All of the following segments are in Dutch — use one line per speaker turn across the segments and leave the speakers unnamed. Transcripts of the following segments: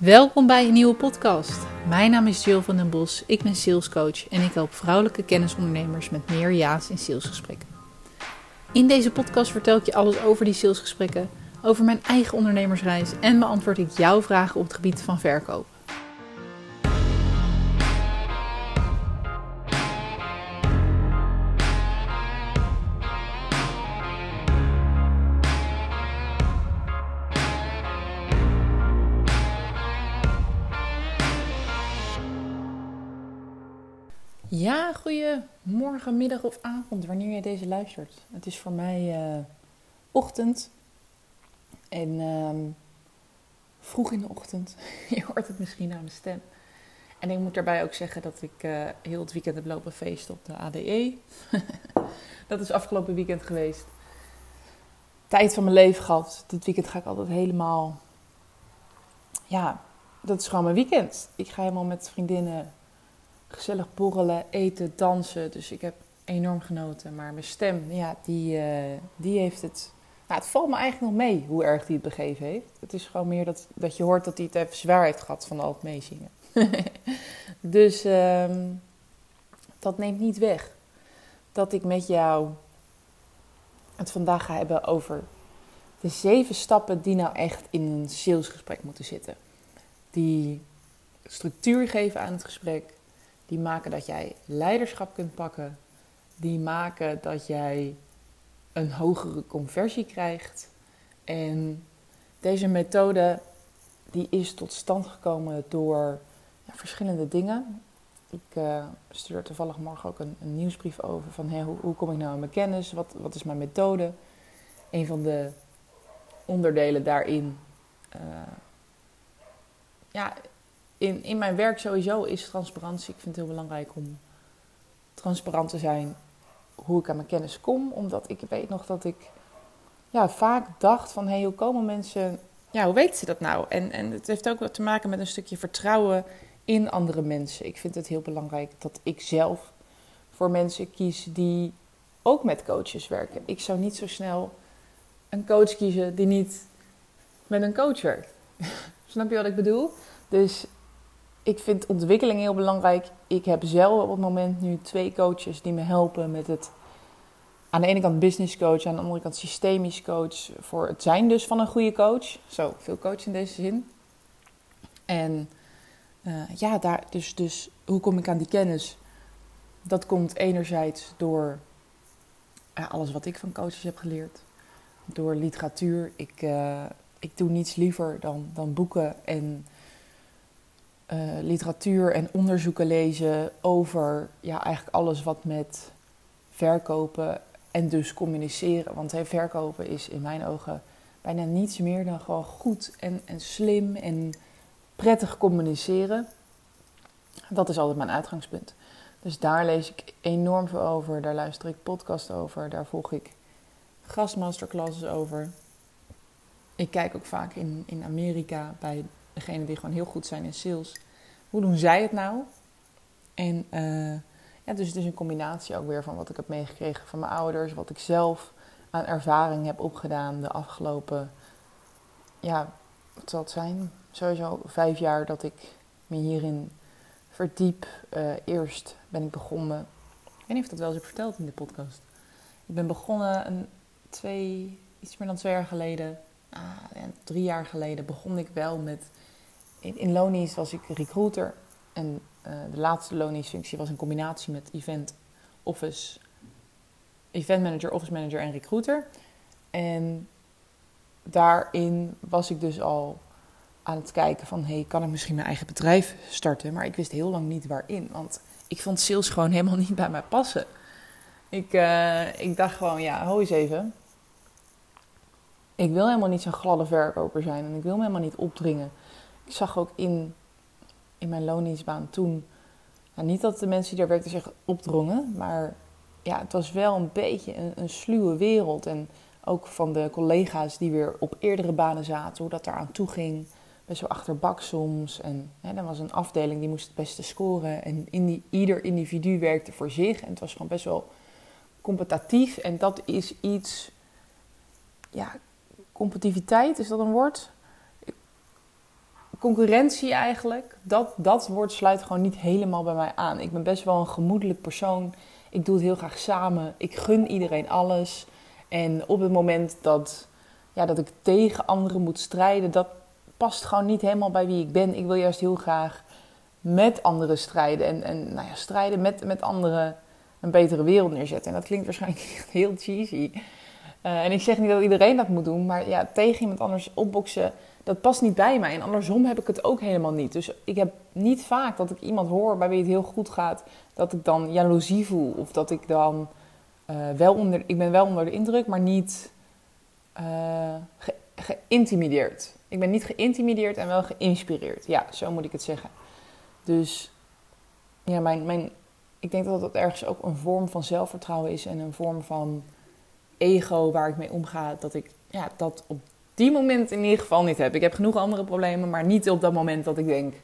Welkom bij een nieuwe podcast. Mijn naam is Jill van den Bos, ik ben salescoach en ik help vrouwelijke kennisondernemers met meer ja's in salesgesprekken. In deze podcast vertel ik je alles over die salesgesprekken, over mijn eigen ondernemersreis en beantwoord ik jouw vragen op het gebied van verkoop. Ja, goedemorgen, middag of avond, wanneer jij deze luistert. Het is voor mij uh, ochtend. En uh, vroeg in de ochtend. je hoort het misschien aan mijn stem. En ik moet daarbij ook zeggen dat ik uh, heel het weekend heb lopen feesten op de ADE. dat is afgelopen weekend geweest. Tijd van mijn leven gehad. Dit weekend ga ik altijd helemaal... Ja, dat is gewoon mijn weekend. Ik ga helemaal met vriendinnen gezellig borrelen, eten, dansen. Dus ik heb enorm genoten. Maar mijn stem, ja, die, uh, die heeft het. Nou, het valt me eigenlijk nog mee hoe erg hij het begeven heeft. Het is gewoon meer dat, dat je hoort dat hij het even zwaar heeft gehad van al het meezingen. dus um, dat neemt niet weg dat ik met jou het vandaag ga hebben over de zeven stappen die nou echt in een salesgesprek moeten zitten. Die structuur geven aan het gesprek, die maken dat jij leiderschap kunt pakken. Die maken dat jij een hogere conversie krijgt. En deze methode die is tot stand gekomen door ja, verschillende dingen. Ik uh, stuur toevallig morgen ook een, nieuwsbrief over van hoe, hoe, kom ik nou aan mijn kennis? Wat, wat is mijn methode? Een van de onderdelen daarin uh, ja, in, in mijn werk sowieso is transparantie. Ik vind het heel belangrijk om transparant te zijn hoe ik aan mijn kennis kom. Omdat ik weet nog dat ik ja, vaak dacht van... hé, hoe komen mensen... Ja, hoe weten ze dat nou? En, en het heeft ook wat te maken met een stukje vertrouwen in andere mensen. Ik vind het heel belangrijk dat ik zelf voor mensen kies die ook met coaches werken. Ik zou niet zo snel een coach kiezen die niet met een coach werkt. Snap je wat ik bedoel? Dus ik vind ontwikkeling heel belangrijk. Ik heb zelf op het moment nu twee coaches die me helpen met het. Aan de ene kant business coach, aan de andere kant systemisch coach. Voor het zijn dus van een goede coach. Zo, veel coach in deze zin. En uh, ja, daar, dus, dus hoe kom ik aan die kennis? Dat komt enerzijds door uh, alles wat ik van coaches heb geleerd. Door literatuur. Ik, uh, ik doe niets liever dan, dan boeken en uh, literatuur en onderzoeken lezen over ja, eigenlijk alles wat met verkopen en dus communiceren. Want hey, verkopen is in mijn ogen bijna niets meer dan gewoon goed en, en slim en prettig communiceren. Dat is altijd mijn uitgangspunt. Dus daar lees ik enorm veel over, daar luister ik podcasts over, daar volg ik gastmasterclasses over. Ik kijk ook vaak in, in Amerika bij degenen die gewoon heel goed zijn in sales. Hoe doen zij het nou? En uh, ja, dus het is een combinatie ook weer van wat ik heb meegekregen van mijn ouders, wat ik zelf aan ervaring heb opgedaan de afgelopen, ja, wat zal het zijn? Sowieso vijf jaar dat ik me hierin verdiep. Uh, eerst ben ik begonnen, ik weet niet of dat wel eens verteld in de podcast. Ik ben begonnen een twee, iets meer dan twee jaar geleden, ah, drie jaar geleden, begon ik wel met in, in Lonies was ik recruiter. En uh, de laatste Lonies functie was een combinatie met event, office, event manager, office manager en recruiter. En daarin was ik dus al aan het kijken van... hey, kan ik misschien mijn eigen bedrijf starten? Maar ik wist heel lang niet waarin. Want ik vond sales gewoon helemaal niet bij mij passen. Ik, uh, ik dacht gewoon, ja, hou eens even. Ik wil helemaal niet zo'n gladde verkoper zijn. En ik wil me helemaal niet opdringen ik zag ook in, in mijn loningsbaan toen, nou, niet dat de mensen die daar werkten zich opdrongen, maar ja, het was wel een beetje een, een sluwe wereld. En ook van de collega's die weer op eerdere banen zaten, hoe dat eraan toe ging. Best wel achterbak soms. En hè, er was een afdeling die moest het beste scoren. En in die, ieder individu werkte voor zich. En het was gewoon best wel competitief. En dat is iets. Ja, competitiviteit, is dat een woord? Concurrentie eigenlijk, dat, dat woord sluit gewoon niet helemaal bij mij aan. Ik ben best wel een gemoedelijk persoon. Ik doe het heel graag samen. Ik gun iedereen alles. En op het moment dat, ja, dat ik tegen anderen moet strijden, dat past gewoon niet helemaal bij wie ik ben. Ik wil juist heel graag met anderen strijden. En, en nou ja, strijden met, met anderen een betere wereld neerzetten. En dat klinkt waarschijnlijk heel cheesy. Uh, en ik zeg niet dat iedereen dat moet doen, maar ja, tegen iemand anders opboksen, dat past niet bij mij. En andersom heb ik het ook helemaal niet. Dus ik heb niet vaak dat ik iemand hoor bij wie het heel goed gaat, dat ik dan jaloezie voel. Of dat ik dan uh, wel onder, ik ben wel onder de indruk, maar niet ge, geïntimideerd. Ik ben niet geïntimideerd en wel geïnspireerd. Ja, zo moet ik het zeggen. Dus ja, mijn, mijn, ik denk dat dat ergens ook een vorm van zelfvertrouwen is en een vorm van ego waar ik mee omga. Dat ik ja, dat op die moment in ieder geval niet heb. Ik heb genoeg andere problemen, maar niet op dat moment dat ik denk: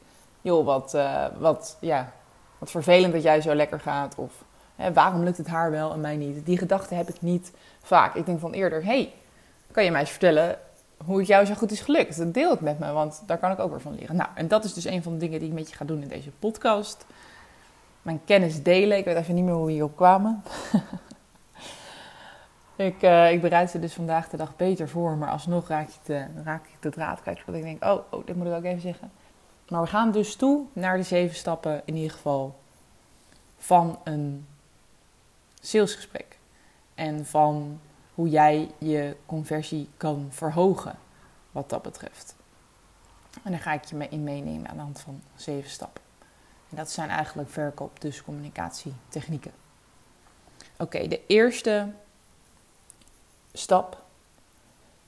joh, wat, uh, wat, ja, wat vervelend dat jij zo lekker gaat. Of hè, waarom lukt het haar wel en mij niet? Die gedachten heb ik niet vaak. Ik denk van eerder: hey, kan je mij eens vertellen hoe het jou zo goed is gelukt? Dat deel ik met me, want daar kan ik ook weer van leren. Nou, en dat is dus een van de dingen die ik met je ga doen in deze podcast. Mijn kennis delen. Ik weet even niet meer hoe we hierop kwamen. ik, uh, ik bereid ze dus vandaag de dag beter voor, maar alsnog raak ik de, raak ik de draad. Dat ik denk, oh, oh, dit moet ik ook even zeggen. Maar we gaan dus toe naar de zeven stappen, in ieder geval, van een salesgesprek. En van hoe jij je conversie kan verhogen wat dat betreft. En daar ga ik je mee in meenemen aan de hand van zeven stappen. En dat zijn eigenlijk verkoop, dus communicatietechnieken. Oké, de eerste stap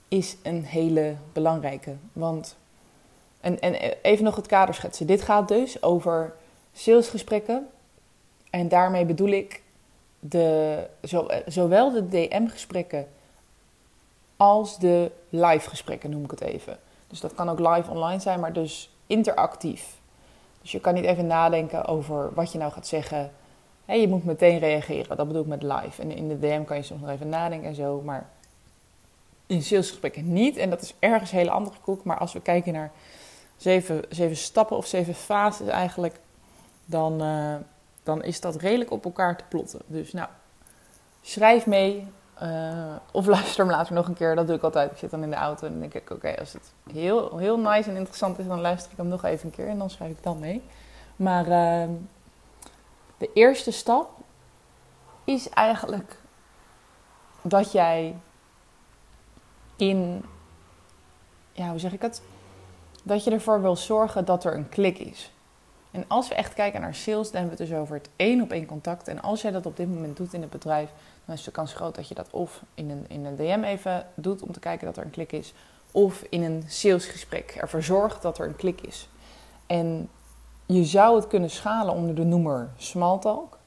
is een hele belangrijke. Want, en, en even nog het kader schetsen. Dit gaat dus over salesgesprekken. En daarmee bedoel ik de, zo, zowel de DM-gesprekken als de live-gesprekken, noem ik het even. Dus dat kan ook live online zijn, maar dus interactief. Dus je kan niet even nadenken over wat je nou gaat zeggen. Hey, je moet meteen reageren, dat bedoel ik met live. En in de DM kan je soms nog even nadenken en zo, maar in salesgesprekken niet. En dat is ergens een hele andere koek. Maar als we kijken naar zeven, zeven stappen of zeven fases eigenlijk, dan, uh, dan is dat redelijk op elkaar te plotten. Dus nou, schrijf mee. Uh, of luister hem later nog een keer. Dat doe ik altijd. Ik zit dan in de auto en dan denk ik: oké, als het heel, heel nice en interessant is, dan luister ik hem nog even een keer en dan schrijf ik dan mee. Maar uh, de eerste stap is eigenlijk dat jij in, ja, hoe zeg ik het? Dat je ervoor wil zorgen dat er een klik is. En als we echt kijken naar sales, dan hebben we het dus over het één op één contact. En als jij dat op dit moment doet in het bedrijf, dan is de kans groot dat je dat of in een, in een DM even doet om te kijken dat er een klik is, of in een salesgesprek ervoor zorgt dat er een klik is. En je zou het kunnen schalen onder de noemer small talk.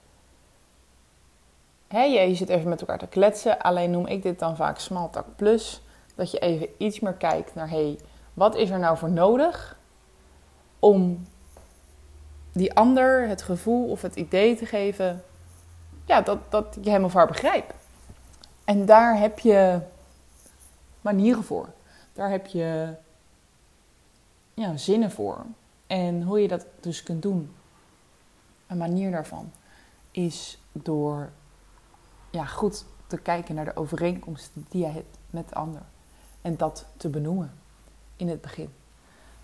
He, je zit even met elkaar te kletsen, alleen noem ik dit dan vaak small talk plus. Dat je even iets meer kijkt naar, hé, hey, wat is er nou voor nodig om die ander het gevoel of het idee te geven ja, dat, dat je hem of haar begrijpt. En daar heb je manieren voor. Daar heb je ja, zinnen voor. En hoe je dat dus kunt doen, een manier daarvan, is door ja, goed te kijken naar de overeenkomsten die je hebt met de ander. En dat te benoemen in het begin.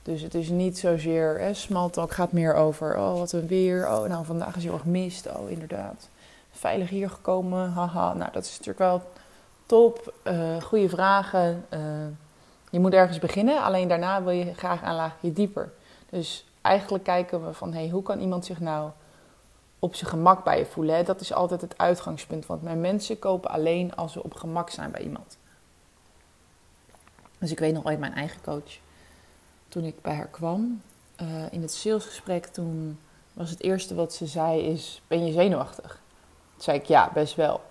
Dus het is niet zozeer, hè, small talk gaat meer over, oh wat een weer, oh nou vandaag is heel erg mist, oh inderdaad, veilig hier gekomen, haha. Nou dat is natuurlijk wel top, uh, goede vragen. Uh, je moet ergens beginnen, alleen daarna wil je graag een laagje dieper. Dus eigenlijk kijken we van, hey, hoe kan iemand zich nou op zijn gemak bij je voelen? Dat is altijd het uitgangspunt, want mijn mensen kopen alleen als ze op gemak zijn bij iemand. Dus ik weet nog ooit mijn eigen coach. Toen ik bij haar kwam uh, in het salesgesprek, toen was het eerste wat ze zei is, ben je zenuwachtig? Toen zei ik, ja, best wel.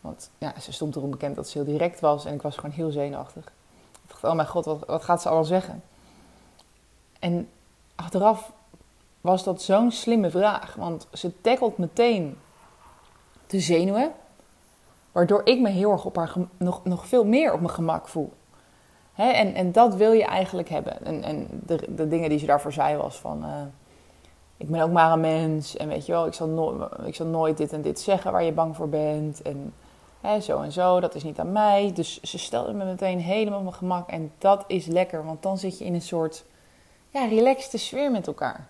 Want ja, ze stond erom bekend dat ze heel direct was en ik was gewoon heel zenuwachtig. Ik dacht, oh mijn god, wat, wat gaat ze allemaal zeggen? En achteraf was dat zo'n slimme vraag. Want ze tackelt meteen de zenuwen. Waardoor ik me heel erg op haar nog, nog veel meer op mijn gemak voel. En, en dat wil je eigenlijk hebben. En, en de, de dingen die ze daarvoor zei was van... Uh, ik ben ook maar een mens. En weet je wel, ik zal, ik zal nooit dit en dit zeggen waar je bang voor bent. En zo en zo, dat is niet aan mij. Dus ze stelde me meteen helemaal op mijn gemak. En dat is lekker, want dan zit je in een soort ja, relaxte sfeer met elkaar.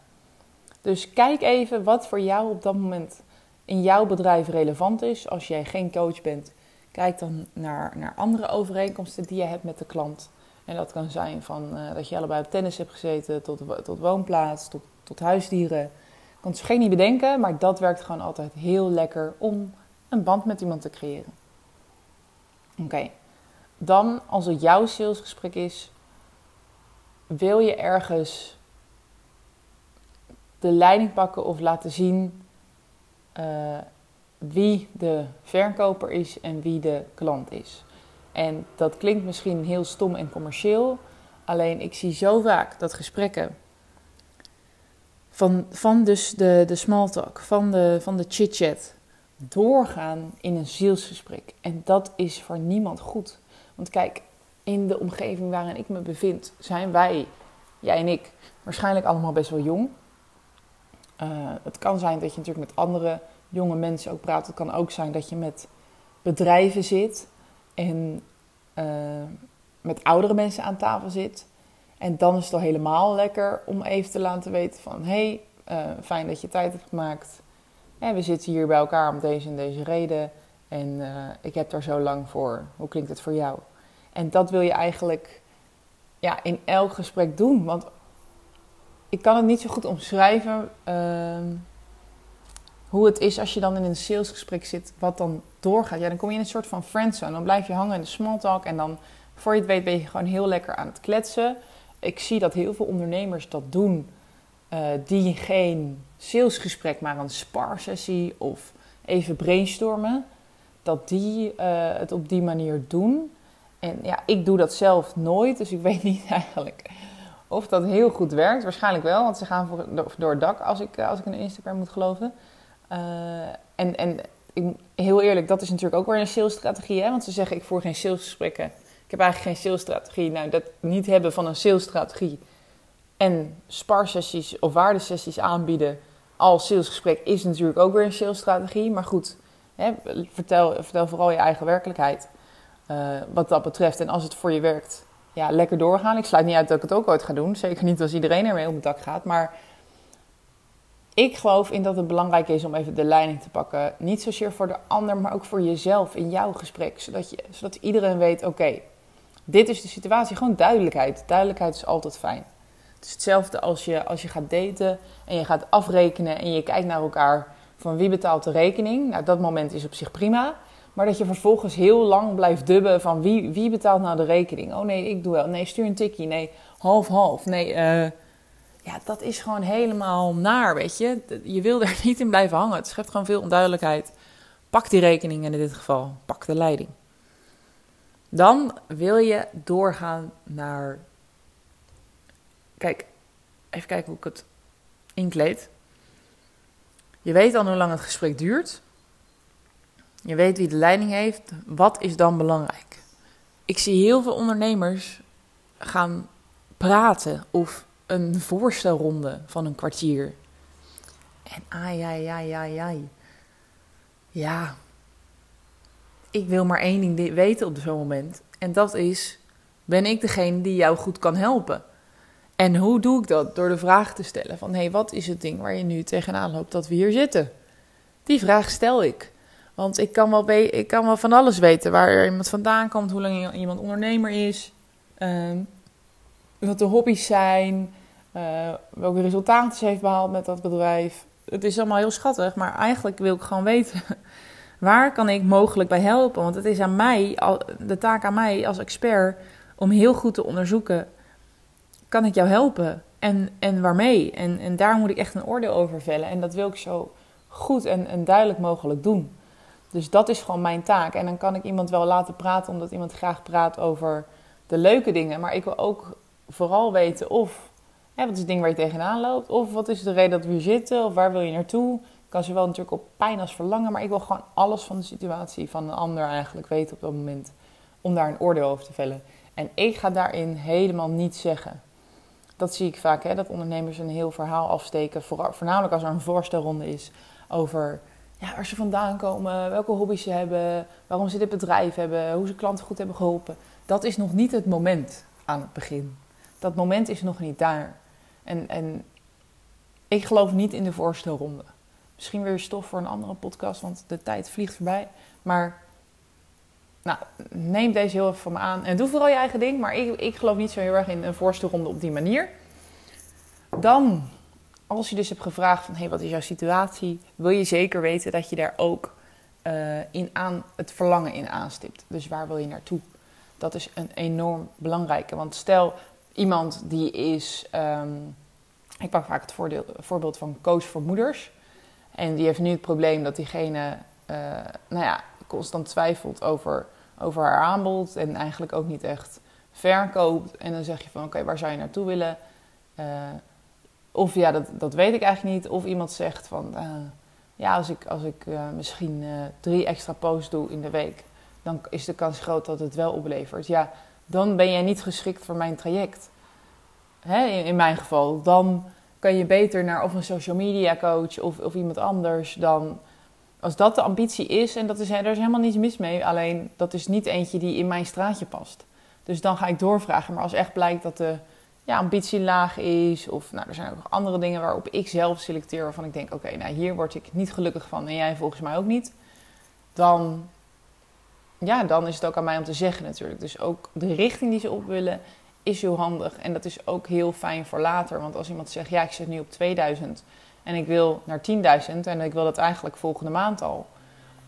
Dus kijk even wat voor jou op dat moment in jouw bedrijf relevant is. Als jij geen coach bent, kijk dan naar, naar andere overeenkomsten die je hebt met de klant. En dat kan zijn van uh, dat je allebei op tennis hebt gezeten, tot, tot woonplaats, tot, tot huisdieren. Ik kan het geen niet bedenken, maar dat werkt gewoon altijd heel lekker om een band met iemand te creëren. Oké, dan als het jouw salesgesprek is, wil je ergens de leiding pakken of laten zien uh, wie de verkoper is en wie de klant is. En dat klinkt misschien heel stom en commercieel, alleen ik zie zo vaak dat gesprekken van, van dus de, de small talk, van de, van de chit-chat, doorgaan in een zielsgesprek. En dat is voor niemand goed. Want kijk, in de omgeving waarin ik me bevind, zijn wij, jij en ik, waarschijnlijk allemaal best wel jong. Uh, het kan zijn dat je natuurlijk met andere jonge mensen ook praat. Het kan ook zijn dat je met bedrijven zit en uh, met oudere mensen aan tafel zit. En dan is het al helemaal lekker om even te laten weten van... hey, uh, fijn dat je tijd hebt gemaakt. En we zitten hier bij elkaar om deze en deze reden. En uh, ik heb daar zo lang voor. Hoe klinkt het voor jou? En dat wil je eigenlijk ja, in elk gesprek doen. Want ik kan het niet zo goed omschrijven uh, hoe het is als je dan in een salesgesprek zit, wat dan doorgaat. Ja, dan kom je in een soort van friendzone. Dan blijf je hangen in de small talk en dan, voor je het weet, ben je gewoon heel lekker aan het kletsen. Ik zie dat heel veel ondernemers dat doen, uh, die geen salesgesprek, maar een sparsessie of even brainstormen, dat die uh, het op die manier doen. En ja, ik doe dat zelf nooit, dus ik weet niet eigenlijk of dat heel goed werkt. Waarschijnlijk wel, want ze gaan voor, door het dak als ik, als ik een Instagram moet geloven. Uh, en en heel eerlijk, dat is natuurlijk ook weer een salesstrategie. Hè? Want ze zeggen, ik voer geen salesgesprekken. Ik heb eigenlijk geen salesstrategie. Nou, dat niet hebben van een salesstrategie en sparsessies of waardesessies aanbieden als salesgesprek is natuurlijk ook weer een salesstrategie. Maar goed, hè, vertel, vertel vooral je eigen werkelijkheid uh, wat dat betreft. En als het voor je werkt, ja, lekker doorgaan. Ik sluit niet uit dat ik het ook ooit ga doen. Zeker niet als iedereen ermee op het dak gaat. Maar ik geloof in dat het belangrijk is om even de leiding te pakken. Niet zozeer voor de ander, maar ook voor jezelf in jouw gesprek. Zodat, je, zodat iedereen weet, oké, dit is de situatie. Gewoon duidelijkheid. Duidelijkheid is altijd fijn. Het is hetzelfde als je, als je gaat daten en je gaat afrekenen en je kijkt naar elkaar van wie betaalt de rekening. Nou, dat moment is op zich prima. Maar dat je vervolgens heel lang blijft dubben van wie, wie betaalt nou de rekening? Oh nee, ik doe wel. Nee, stuur een tikkie. Nee, half-half. Nee, uh, ja, dat is gewoon helemaal naar, weet je. Je wil er niet in blijven hangen. Het schept gewoon veel onduidelijkheid. Pak die rekening in dit geval. Pak de leiding. Dan wil je doorgaan naar. Kijk, even kijken hoe ik het inkleed. Je weet dan hoe lang het gesprek duurt. Je weet wie de leiding heeft. Wat is dan belangrijk? Ik zie heel veel ondernemers gaan praten of een voorstelronde van een kwartier. En ai, ai, ai, ai, ai. Ja, ik wil maar één ding weten op zo'n moment. En dat is, ben ik degene die jou goed kan helpen? En hoe doe ik dat? Door de vraag te stellen van, hé, wat is het ding waar je nu tegenaan loopt dat we hier zitten? Die vraag stel ik. Want ik kan wel, ik kan wel van alles weten. Waar iemand vandaan komt, hoe lang iemand ondernemer is. Um, wat de hobby's zijn. Uh, welke resultaten ze heeft behaald met dat bedrijf. Het is allemaal heel schattig. Maar eigenlijk wil ik gewoon weten... Waar kan ik mogelijk bij helpen? Want het is aan mij, de taak aan mij als expert... om heel goed te onderzoeken... Kan ik jou helpen? En, en waarmee? En, en daar moet ik echt een oordeel over vellen. En dat wil ik zo goed en, en duidelijk mogelijk doen. Dus dat is gewoon mijn taak. En dan kan ik iemand wel laten praten, omdat iemand graag praat over de leuke dingen. Maar ik wil ook vooral weten of, wat is het ding waar je tegenaan loopt? Of wat is de reden dat we hier zitten? Of waar wil je naartoe? Ik kan zowel natuurlijk op pijn als verlangen. Maar ik wil gewoon alles van de situatie van een ander eigenlijk weten op dat moment. Om daar een oordeel over te vellen. En ik ga daarin helemaal niets zeggen. Dat zie ik vaak, hè, dat ondernemers een heel verhaal afsteken. Voornamelijk als er een voorstelronde is over ja, waar ze vandaan komen, welke hobby's ze hebben, waarom ze dit bedrijf hebben, hoe ze klanten goed hebben geholpen. Dat is nog niet het moment aan het begin. Dat moment is nog niet daar. En, en ik geloof niet in de voorstelronde. Misschien weer stof voor een andere podcast, want de tijd vliegt voorbij. Maar nou, neem deze heel even van me aan. En doe vooral je eigen ding. Maar ik, ik geloof niet zo heel erg in een voorstelronde op die manier. Dan, als je dus hebt gevraagd van... Hé, hey, wat is jouw situatie? Wil je zeker weten dat je daar ook uh, in aan, het verlangen in aanstipt. Dus waar wil je naartoe? Dat is een enorm belangrijke. Want stel, iemand die is... Um, ik pak vaak het voorbeeld van coach voor moeders. En die heeft nu het probleem dat diegene... Uh, nou ja, constant twijfelt over, over haar aanbod en eigenlijk ook niet echt verkoopt. En dan zeg je van oké, waar zou je naartoe willen? Uh, of ja, dat, dat weet ik eigenlijk niet. Of iemand zegt van uh, ja, als ik, als ik misschien drie extra posts doe in de week, dan is de kans groot dat het wel oplevert. Ja, dan ben jij niet geschikt voor mijn traject. Hè, in, mijn geval. Dan kan je beter naar of een social media coach of, of iemand anders dan als dat de ambitie is, en dat is, er is helemaal niets mis mee, alleen dat is niet eentje die in mijn straatje past. Dus dan ga ik doorvragen. Maar als echt blijkt dat de ja, ambitie laag is, of nou, er zijn ook nog andere dingen waarop ik zelf selecteer, waarvan ik denk: oké, nou hier word ik niet gelukkig van en jij volgens mij ook niet, dan, ja, dan is het ook aan mij om te zeggen natuurlijk. Dus ook de richting die ze op willen is heel handig. En dat is ook heel fijn voor later. Want als iemand zegt: ja, ik zit nu op 2000 en ik wil naar 10.000 en ik wil dat eigenlijk volgende maand al.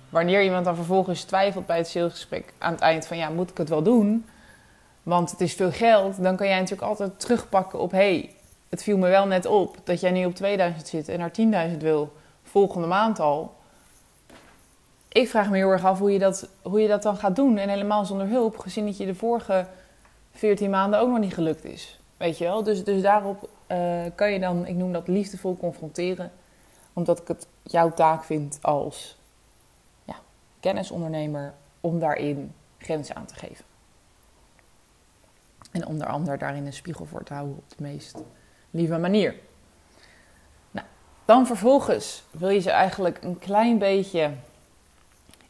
Wanneer iemand dan vervolgens twijfelt bij het salesgesprek aan het eind van ja, moet ik het wel doen? Want het is veel geld, dan kan jij natuurlijk altijd terugpakken op hey, het viel me wel net op dat jij nu op 2000 zit en naar 10.000 wil volgende maand al. Ik vraag me heel erg af hoe je, dat, hoe je dat dan gaat doen. En helemaal zonder hulp, gezien dat je de vorige 14 maanden ook nog niet gelukt is. Weet je wel? Dus, dus daarop uh, kan je dan, ik noem dat liefdevol confronteren. Omdat ik het jouw taak vind als ja, kennisondernemer om daarin grenzen aan te geven. En onder andere daarin een spiegel voor te houden op de meest lieve manier. Nou, dan vervolgens wil je ze eigenlijk een klein beetje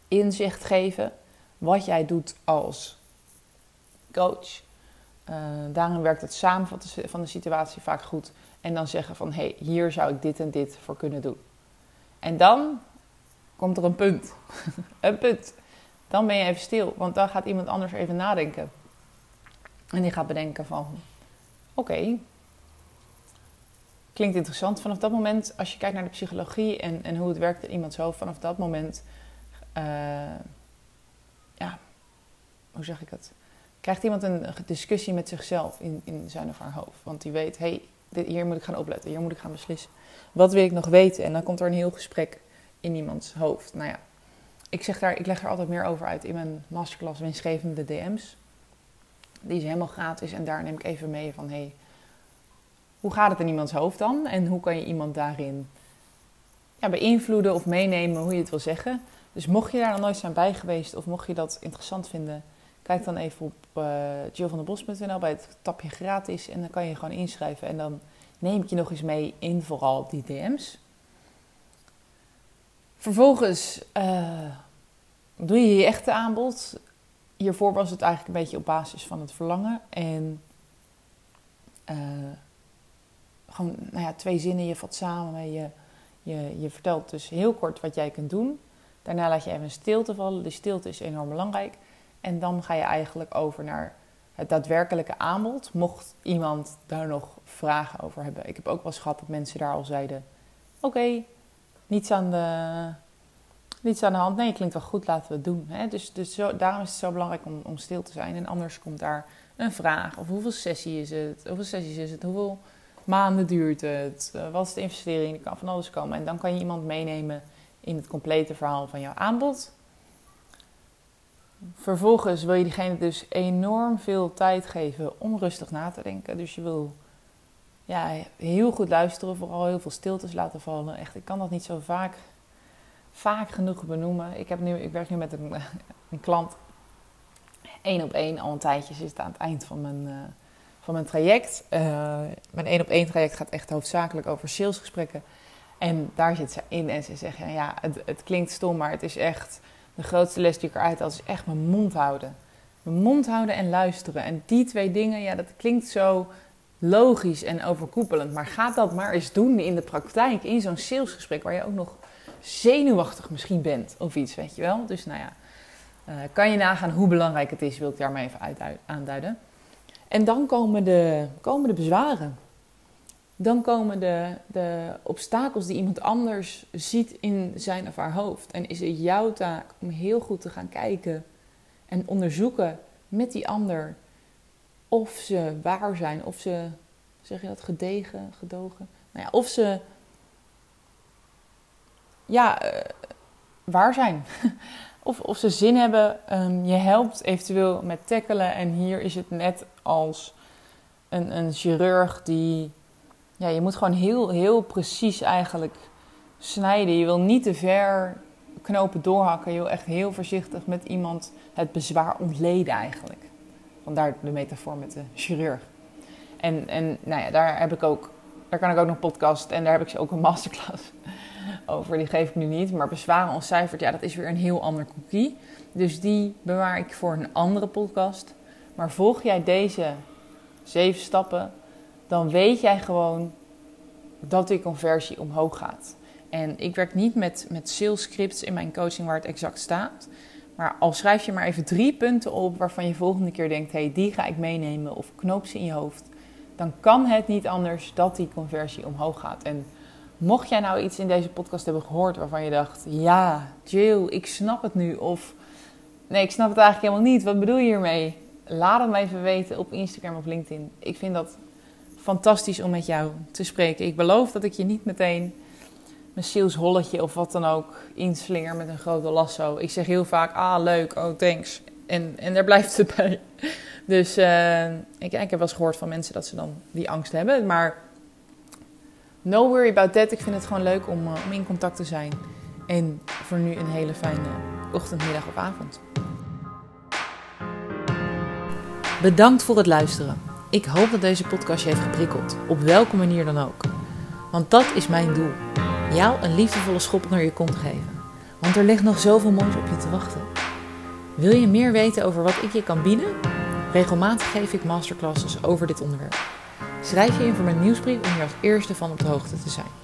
inzicht geven wat jij doet als coach uh, daarin werkt het samenvatten van de situatie vaak goed. En dan zeggen van, hé, hey, hier zou ik dit en dit voor kunnen doen. En dan komt er een punt. een punt. Dan ben je even stil, want dan gaat iemand anders even nadenken. En die gaat bedenken van, oké, klinkt interessant. Vanaf dat moment, als je kijkt naar de psychologie en, en hoe het werkt in iemands hoofd, vanaf dat moment, ja, hoe zeg ik het? krijgt iemand een discussie met zichzelf in, in zijn of haar hoofd. Want die weet, hé, hey, hier moet ik gaan opletten, hier moet ik gaan beslissen. Wat wil ik nog weten? En dan komt er een heel gesprek in iemands hoofd. Nou ja, ik, zeg daar, ik leg er altijd meer over uit in mijn masterclass winstgevende DM's. Die is helemaal gratis en daar neem ik even mee van, hé, hey, hoe gaat het in iemands hoofd dan? En hoe kan je iemand daarin ja, beïnvloeden of meenemen, hoe je het wil zeggen. Dus mocht je daar nog nooit zijn bij geweest of mocht je dat interessant vinden Kijk dan even op uh, eh, bij het tapje gratis en dan kan je gewoon inschrijven. En dan neem ik je nog eens mee in vooral die DM's. Vervolgens uh, doe je je echte aanbod. Hiervoor was het eigenlijk een beetje op basis van het verlangen. En uh, gewoon nou ja, twee zinnen, je vat samen. Je, je, je vertelt dus heel kort wat jij kunt doen. Daarna laat je even een stilte vallen. De stilte is enorm belangrijk. En dan ga je eigenlijk over naar het daadwerkelijke aanbod. Mocht iemand daar nog vragen over hebben. Ik heb ook wel eens gehad dat mensen daar al zeiden: Oké, niets, aan de, niets aan de hand. Nee, klinkt wel goed, laten we het doen. Dus, dus zo, daarom is het zo belangrijk om, om stil te zijn. En anders komt daar een vraag: of hoeveel sessie is het? Hoeveel sessies is het? Hoeveel maanden duurt het? Uh, wat is de investering? Er kan van alles komen. En dan kan je iemand meenemen in het complete verhaal van jouw aanbod. Vervolgens wil je diegene dus enorm veel tijd geven om rustig na te denken. Dus je wil ja, heel goed luisteren, vooral heel veel stiltes laten vallen. Echt, ik kan dat niet zo vaak, vaak genoeg benoemen. Ik, heb nu, ik werk nu met een, een klant één op één al een tijdje zit aan het eind van mijn, uh, van mijn traject. Uh, mijn één op één traject gaat echt hoofdzakelijk over salesgesprekken. En daar zit ze in en ze zegt, ja, het, het, klinkt stom, maar het is echt de grootste les die ik eruit haal, is echt mijn mond houden. Mijn mond houden en luisteren. En die twee dingen, ja, dat klinkt zo logisch en overkoepelend. Maar ga dat maar eens doen in de praktijk, in zo'n salesgesprek waar je ook nog zenuwachtig misschien bent of iets, weet je wel. Dus nou ja, uh, kan je nagaan hoe belangrijk het is, wil ik daar maar even aanduiden. En dan komen de, komen de bezwaren. Dan komen de, de obstakels die iemand anders ziet in zijn of haar hoofd. En is het jouw taak om heel goed te gaan kijken en onderzoeken met die ander of ze waar zijn, of ze, zeg je dat, gedegen, gedogen? Nou ja, of ze, ja, uh, waar zijn. of, of ze zin hebben. Um, je helpt eventueel met tackelen. En hier is het net als een, een chirurg die, ja, je moet gewoon heel, heel precies eigenlijk snijden. Je wil niet te ver knopen doorhakken. Je wil echt heel voorzichtig met iemand het bezwaar ontleden eigenlijk. Vandaar de metafoor met de chirurg. En, en nou ja, daar heb ik ook, daar kan ik ook nog podcast en daar heb ik ook een masterclass over. Die geef ik nu niet. Maar bezwaren ontcijferd, ja, dat is weer een heel ander cookie. Dus die bewaar ik voor een andere podcast. Maar volg jij deze zeven stappen, dan weet jij gewoon dat die conversie omhoog gaat. En ik werk niet met, met sales scripts in mijn coaching waar het exact staat. Maar al schrijf je maar even drie punten op waarvan je volgende keer denkt: hé, hey, die ga ik meenemen of knoop ze in je hoofd. Dan kan het niet anders dat die conversie omhoog gaat. En mocht jij nou iets in deze podcast hebben gehoord waarvan je dacht: ja, Jill, ik snap het nu. Of nee, ik snap het eigenlijk helemaal niet. Wat bedoel je hiermee? Laat het me even weten op Instagram of LinkedIn. Ik vind dat fantastisch om met jou te spreken. Ik beloof dat ik je niet meteen mijn salesholletje of wat dan ook inslinger met een grote lasso. Ik zeg heel vaak, ah leuk, oh thanks. En, en daar blijft het bij. Dus uh, ik, ik heb wel eens gehoord van mensen dat ze dan die angst hebben. Maar no worry about that. Ik vind het gewoon leuk om, uh, om in contact te zijn. En voor nu een hele fijne ochtend, middag of avond. Bedankt voor het luisteren. Ik hoop dat deze podcast je heeft geprikkeld, op welke manier dan ook. Want dat is mijn doel jou een liefdevolle schop naar je kont geven. Want er ligt nog zoveel moois op je te wachten. Wil je meer weten over wat ik je kan bieden? Regelmatig geef ik masterclasses over dit onderwerp. Schrijf je in voor mijn nieuwsbrief om hier als eerste van op de hoogte te zijn.